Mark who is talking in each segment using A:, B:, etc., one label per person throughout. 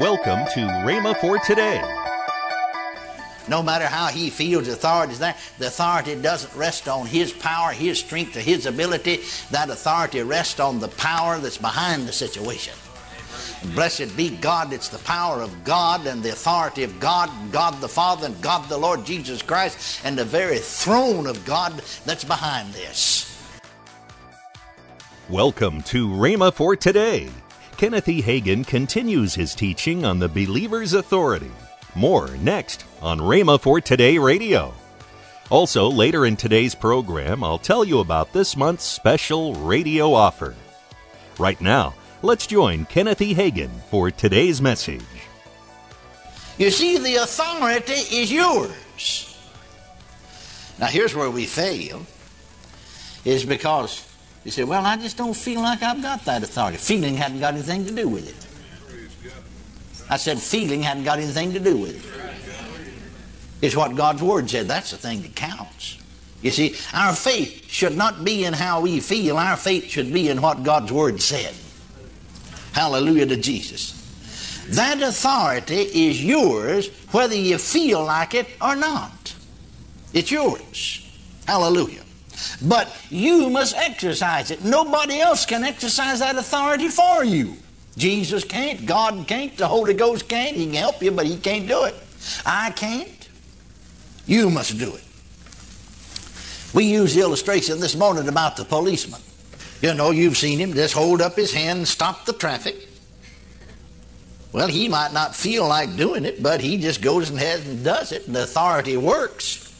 A: Welcome to Rhema for today.
B: No matter how he feels the authority is there, the authority doesn't rest on his power, his strength, or his ability. That authority rests on the power that's behind the situation. Blessed be God, it's the power of God and the authority of God, God the Father, and God the Lord Jesus Christ, and the very throne of God that's behind this.
A: Welcome to Rhema for today. Kenneth E. Hagin continues his teaching on the believer's authority. More next on Rhema for Today Radio. Also, later in today's program, I'll tell you about this month's special radio offer. Right now, let's join Kenneth E. Hagin for today's message.
B: You see, the authority is yours. Now, here's where we fail, is because you say, Well, I just don't feel like I've got that authority. Feeling hadn't got anything to do with it. I said, Feeling hadn't got anything to do with it. It's what God's Word said. That's the thing that counts. You see, our faith should not be in how we feel, our faith should be in what God's Word said. Hallelujah to Jesus. That authority is yours whether you feel like it or not. It's yours. Hallelujah. But you must exercise it. Nobody else can exercise that authority for you. Jesus can't, God can't, the Holy Ghost can't. He can help you, but He can't do it. I can't. You must do it. We use the illustration this morning about the policeman. You know, you've seen him just hold up his hand and stop the traffic. Well, he might not feel like doing it, but he just goes ahead and does it, and the authority works,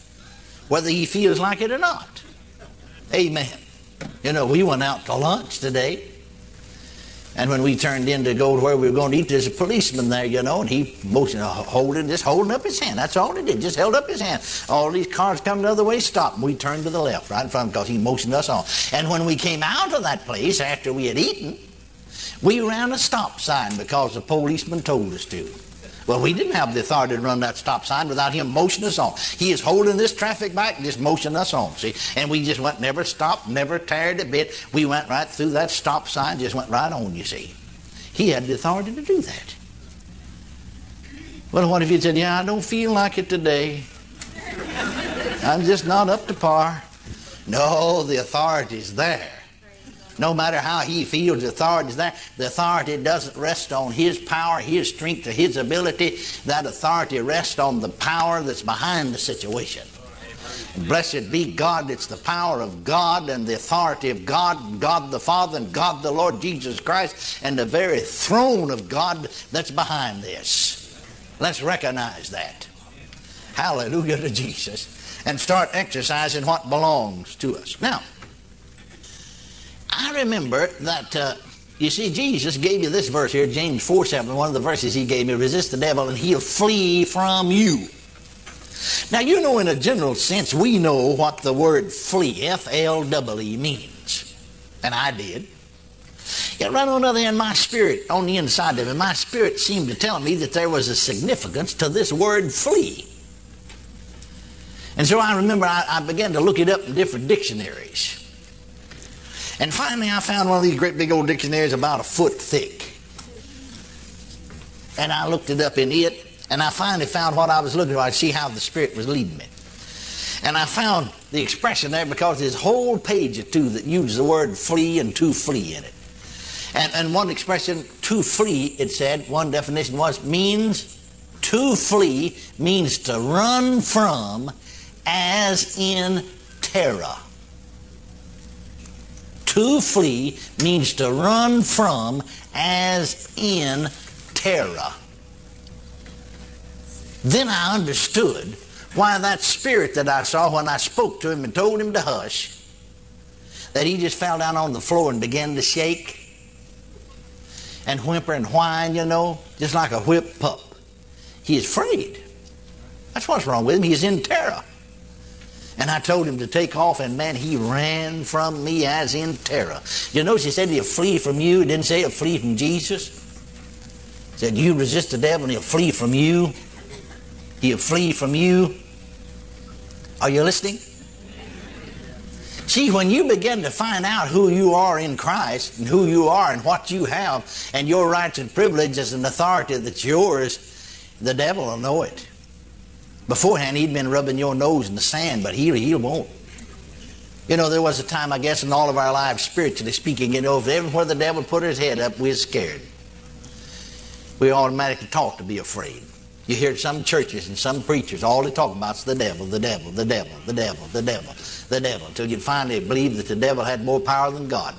B: whether he feels like it or not. Amen. You know, we went out to lunch today, and when we turned in to go to where we were going to eat, there's a policeman there, you know, and he motioned, uh, holding, just holding up his hand. That's all he did, just held up his hand. All these cars coming the other way stopped, and we turned to the left, right in front, because he motioned us on. And when we came out of that place after we had eaten, we ran a stop sign because the policeman told us to. Well, we didn't have the authority to run that stop sign without him motioning us on. He is holding this traffic back and just motioning us on, see? And we just went, never stopped, never tired a bit. We went right through that stop sign, just went right on, you see. He had the authority to do that. Well, what if he said, Yeah, I don't feel like it today? I'm just not up to par. No, the authority's there. No matter how he feels the authority is there, the authority doesn't rest on his power, his strength, or his ability. That authority rests on the power that's behind the situation. Blessed be God, it's the power of God and the authority of God, God the Father, and God the Lord Jesus Christ, and the very throne of God that's behind this. Let's recognize that. Hallelujah to Jesus. And start exercising what belongs to us. Now, remember that, uh, you see, Jesus gave you this verse here, James 4 7, one of the verses he gave me resist the devil and he'll flee from you. Now, you know, in a general sense, we know what the word flee, F L W, means. And I did. Yet, right on the other end, my spirit, on the inside of me, my spirit seemed to tell me that there was a significance to this word flee. And so I remember I, I began to look it up in different dictionaries. And finally, I found one of these great big old dictionaries about a foot thick. And I looked it up in it, and I finally found what I was looking for. I see how the Spirit was leading me. And I found the expression there because there's a whole page or two that uses the word flee and to flee in it. And, and one expression, to flee, it said, one definition was, means to flee means to run from as in terror. To flee means to run from as in terror. Then I understood why that spirit that I saw when I spoke to him and told him to hush, that he just fell down on the floor and began to shake and whimper and whine, you know, just like a whipped pup. He is afraid. That's what's wrong with him. He is in terror. And I told him to take off, and man, he ran from me as in terror. You notice he said he'll flee from you. He didn't say he'll flee from Jesus. He said, You resist the devil, and he'll flee from you. He'll flee from you. Are you listening? See, when you begin to find out who you are in Christ and who you are and what you have and your rights and privileges and authority that's yours, the devil will know it. Beforehand, he'd been rubbing your nose in the sand, but he, he won't. You know, there was a time, I guess, in all of our lives, spiritually speaking, you know, if everywhere the devil put his head up, we are scared. We automatically taught to be afraid. You hear some churches and some preachers, all they talk about is the devil, the devil, the devil, the devil, the devil, the devil, until you finally believe that the devil had more power than God.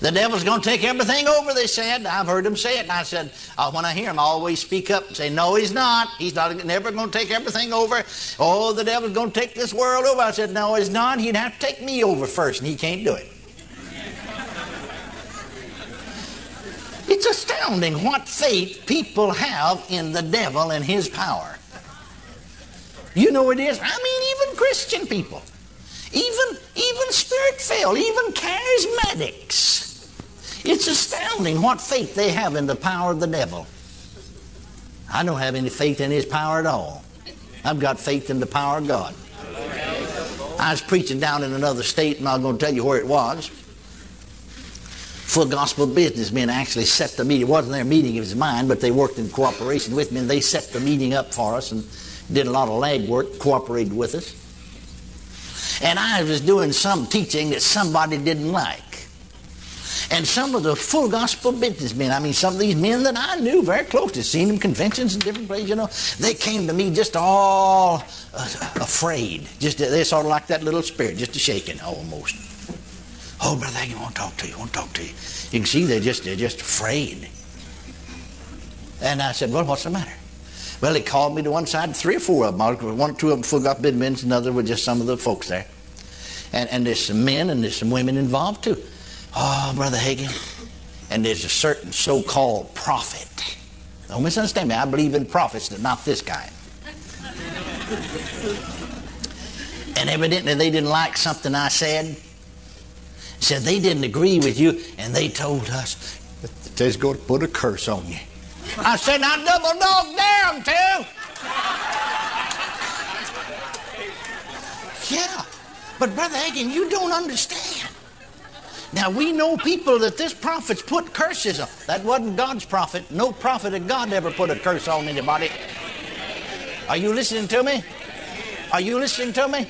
B: The devil's going to take everything over, they said. I've heard them say it. And I said, uh, when I hear them, I always speak up and say, no, he's not. He's not never going to take everything over. Oh, the devil's going to take this world over. I said, no, he's not. He'd have to take me over first, and he can't do it. it's astounding what faith people have in the devil and his power. You know it is. I mean, even Christian people, even even spirit-filled, even charismatics it's astounding what faith they have in the power of the devil. I don't have any faith in his power at all. I've got faith in the power of God. I was preaching down in another state, and I'm going to tell you where it was. Full gospel businessmen actually set the meeting. It wasn't their meeting, it was mine, but they worked in cooperation with me, and they set the meeting up for us and did a lot of lag work, cooperated with us. And I was doing some teaching that somebody didn't like. And some of the full gospel businessmen, I mean, some of these men that I knew very close to, seen them conventions and different places, you know, they came to me just all uh, afraid. Just They're sort of like that little spirit, just a shaking almost. Oh, brother, I want to talk to you, I want to talk to you. You can see they're just, they're just afraid. And I said, well, what's the matter? Well, he called me to one side, three or four of them. One or two of them full gospel businessmen, another were just some of the folks there. And, and there's some men and there's some women involved too. Oh, Brother Hagin. And there's a certain so called prophet. Don't misunderstand me. I believe in prophets, but not this guy. and evidently they didn't like something I said. Said they didn't agree with you, and they told us they're going to put a curse on you. I said, I double dog dare them to. Yeah. But Brother Hagin, you don't understand. Now we know people that this prophet's put curses on. That wasn't God's prophet. No prophet of God ever put a curse on anybody. Are you listening to me? Are you listening to me?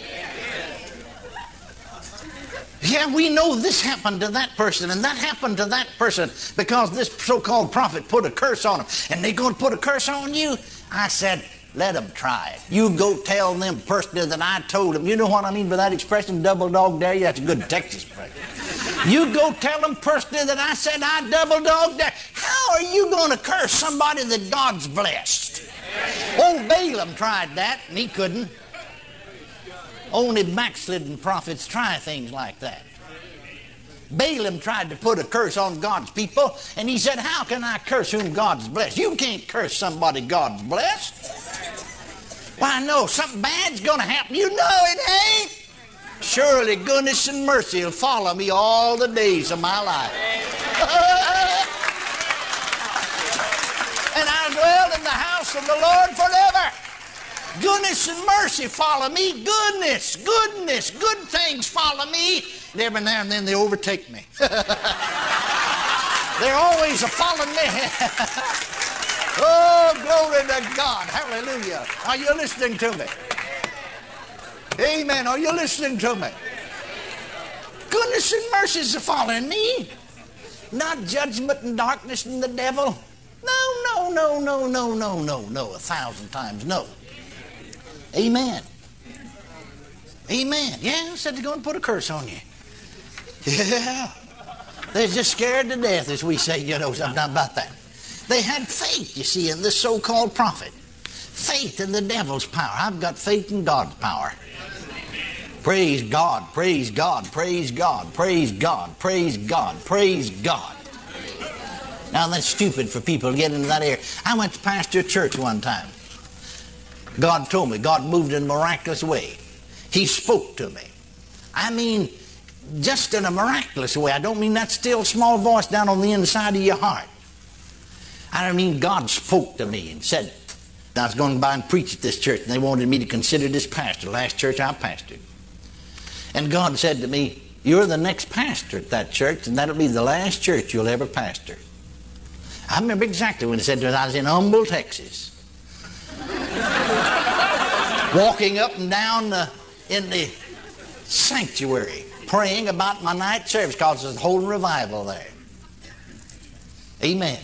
B: Yeah, we know this happened to that person and that happened to that person because this so called prophet put a curse on them. And they're going to put a curse on you? I said, let them try it. You go tell them personally that I told them. You know what I mean by that expression, double dog dare you? That's a good Texas expression. You go tell them personally that I said I double dog dare. How are you going to curse somebody that God's blessed? Old Balaam tried that and he couldn't. Only backslidden prophets try things like that. Balaam tried to put a curse on God's people, and he said, How can I curse whom God's blessed? You can't curse somebody God's blessed. Why, no, something bad's going to happen. You know it ain't. Surely goodness and mercy will follow me all the days of my life. and I'll dwell in the house of the Lord forever. Goodness and mercy follow me. Goodness, goodness, good things follow me. And every now and then they overtake me. They're always following me. oh, glory to God. Hallelujah. Are you listening to me? Amen. Are you listening to me? Goodness and mercy is following me. Not judgment and darkness and the devil. No, no, no, no, no, no, no, no. A thousand times no. Amen. Amen. Yeah, said they're going to put a curse on you. Yeah. They're just scared to death, as we say, you know, something about that. They had faith, you see, in this so called prophet. Faith in the devil's power. I've got faith in God's power. Praise God, praise God, praise God, praise God, praise God, praise God. Now that's stupid for people to get into that area. I went to pastor a church one time. God told me, God moved in a miraculous way. He spoke to me. I mean, just in a miraculous way. I don't mean that still small voice down on the inside of your heart. I don't mean God spoke to me and said, I was going by and preach at this church, and they wanted me to consider this pastor, the last church I pastored. And God said to me, You're the next pastor at that church, and that'll be the last church you'll ever pastor. I remember exactly when he said to us, I was in Humble, Texas. Walking up and down the, in the sanctuary, praying about my night service because there's a whole revival there. Amen.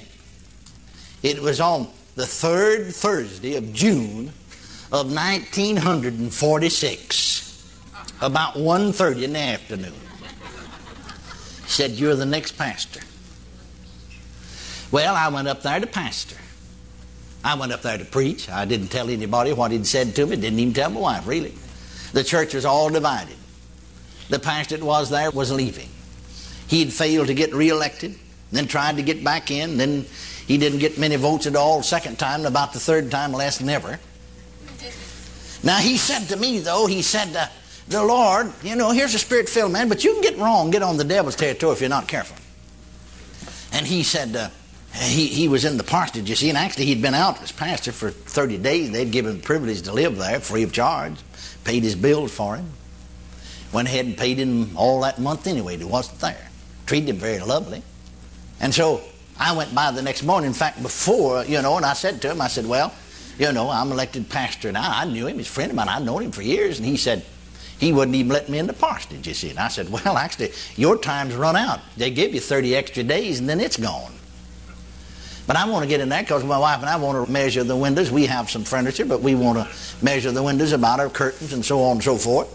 B: It was on the third Thursday of June of 1946, about 1.30 in the afternoon. He said, You're the next pastor. Well, I went up there to pastor. I went up there to preach. I didn't tell anybody what he'd said to me, didn't even tell my wife, really. The church was all divided. The pastor that was there was leaving. He'd failed to get reelected, then tried to get back in, then he didn't get many votes at all second time, about the third time less than ever. Now he said to me, though, he said, uh, the Lord, you know, here's a spirit filled man, but you can get wrong, get on the devil's territory if you're not careful. And he said, uh, he, he was in the parsonage, you see, and actually he'd been out as pastor for 30 days. They'd given him the privilege to live there free of charge, paid his bills for him. Went ahead and paid him all that month anyway, he wasn't there. Treated him very lovely. And so I went by the next morning, in fact, before, you know, and I said to him, I said, well, you know, I'm elected pastor now. I knew him, he's a friend of mine, I'd known him for years, and he said, he wouldn't even let me in the parsonage, you see. And I said, well, actually, your time's run out. They give you 30 extra days, and then it's gone. But I want to get in there because my wife and I want to measure the windows. We have some furniture, but we want to measure the windows about our curtains and so on and so forth.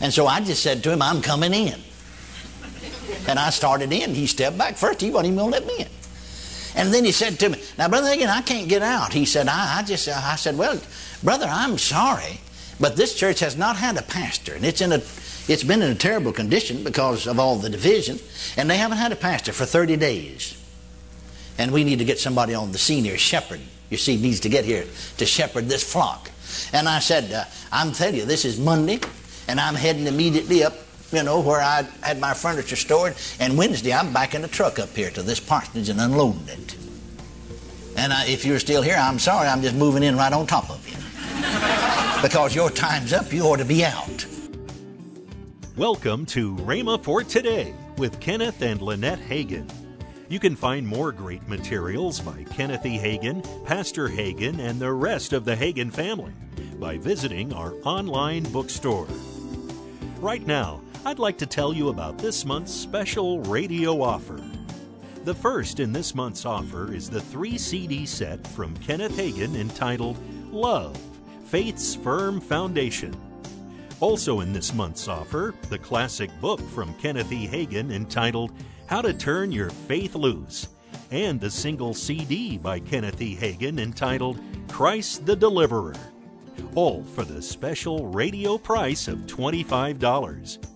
B: And so I just said to him, I'm coming in. And I started in. He stepped back. First, he wasn't even going to let me in. And then he said to me, Now, Brother Hagin, I can't get out. He said, I, I just, I said, Well, brother, I'm sorry, but this church has not had a pastor. And it's in a, it's been in a terrible condition because of all the division. And they haven't had a pastor for 30 days. And we need to get somebody on the senior shepherd, you see, needs to get here to shepherd this flock. And I said, uh, I'm telling you, this is Monday, and I'm heading immediately up, you know, where I had my furniture stored. And Wednesday, I'm backing the truck up here to this parsonage and unloading it. And I, if you're still here, I'm sorry, I'm just moving in right on top of you. because your time's up, you ought to be out.
A: Welcome to Rhema for Today with Kenneth and Lynette Hagin. You can find more great materials by Kenneth E. Hagin, Pastor Hagin, and the rest of the Hagin family by visiting our online bookstore. Right now, I'd like to tell you about this month's special radio offer. The first in this month's offer is the three CD set from Kenneth Hagin entitled Love Faith's Firm Foundation. Also in this month's offer, the classic book from Kenneth E. Hagin entitled How to Turn Your Faith Loose, and the single CD by Kenneth E. Hagin entitled Christ the Deliverer. All for the special radio price of $25.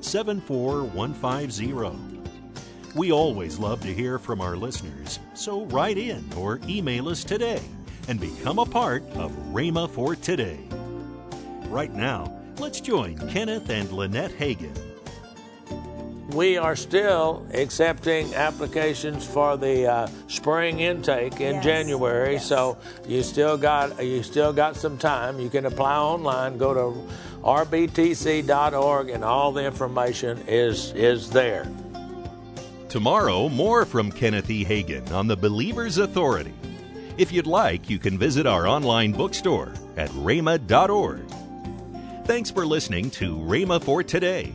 A: 74150. We always love to hear from our listeners, so write in or email us today and become a part of Rhema for Today. Right now, let's join Kenneth and Lynette Hagin.
C: We are still accepting applications for the uh, spring intake in
D: Yes,
C: January,
D: yes.
C: so you still got you still got some time. You can apply online. Go to rbtc.org, and all the information is is there.
A: Tomorrow, more from Kenneth E. Hagin on the Believer's Authority. If you'd like, you can visit our online bookstore at rhema.org. Thanks for listening to Rhema for Today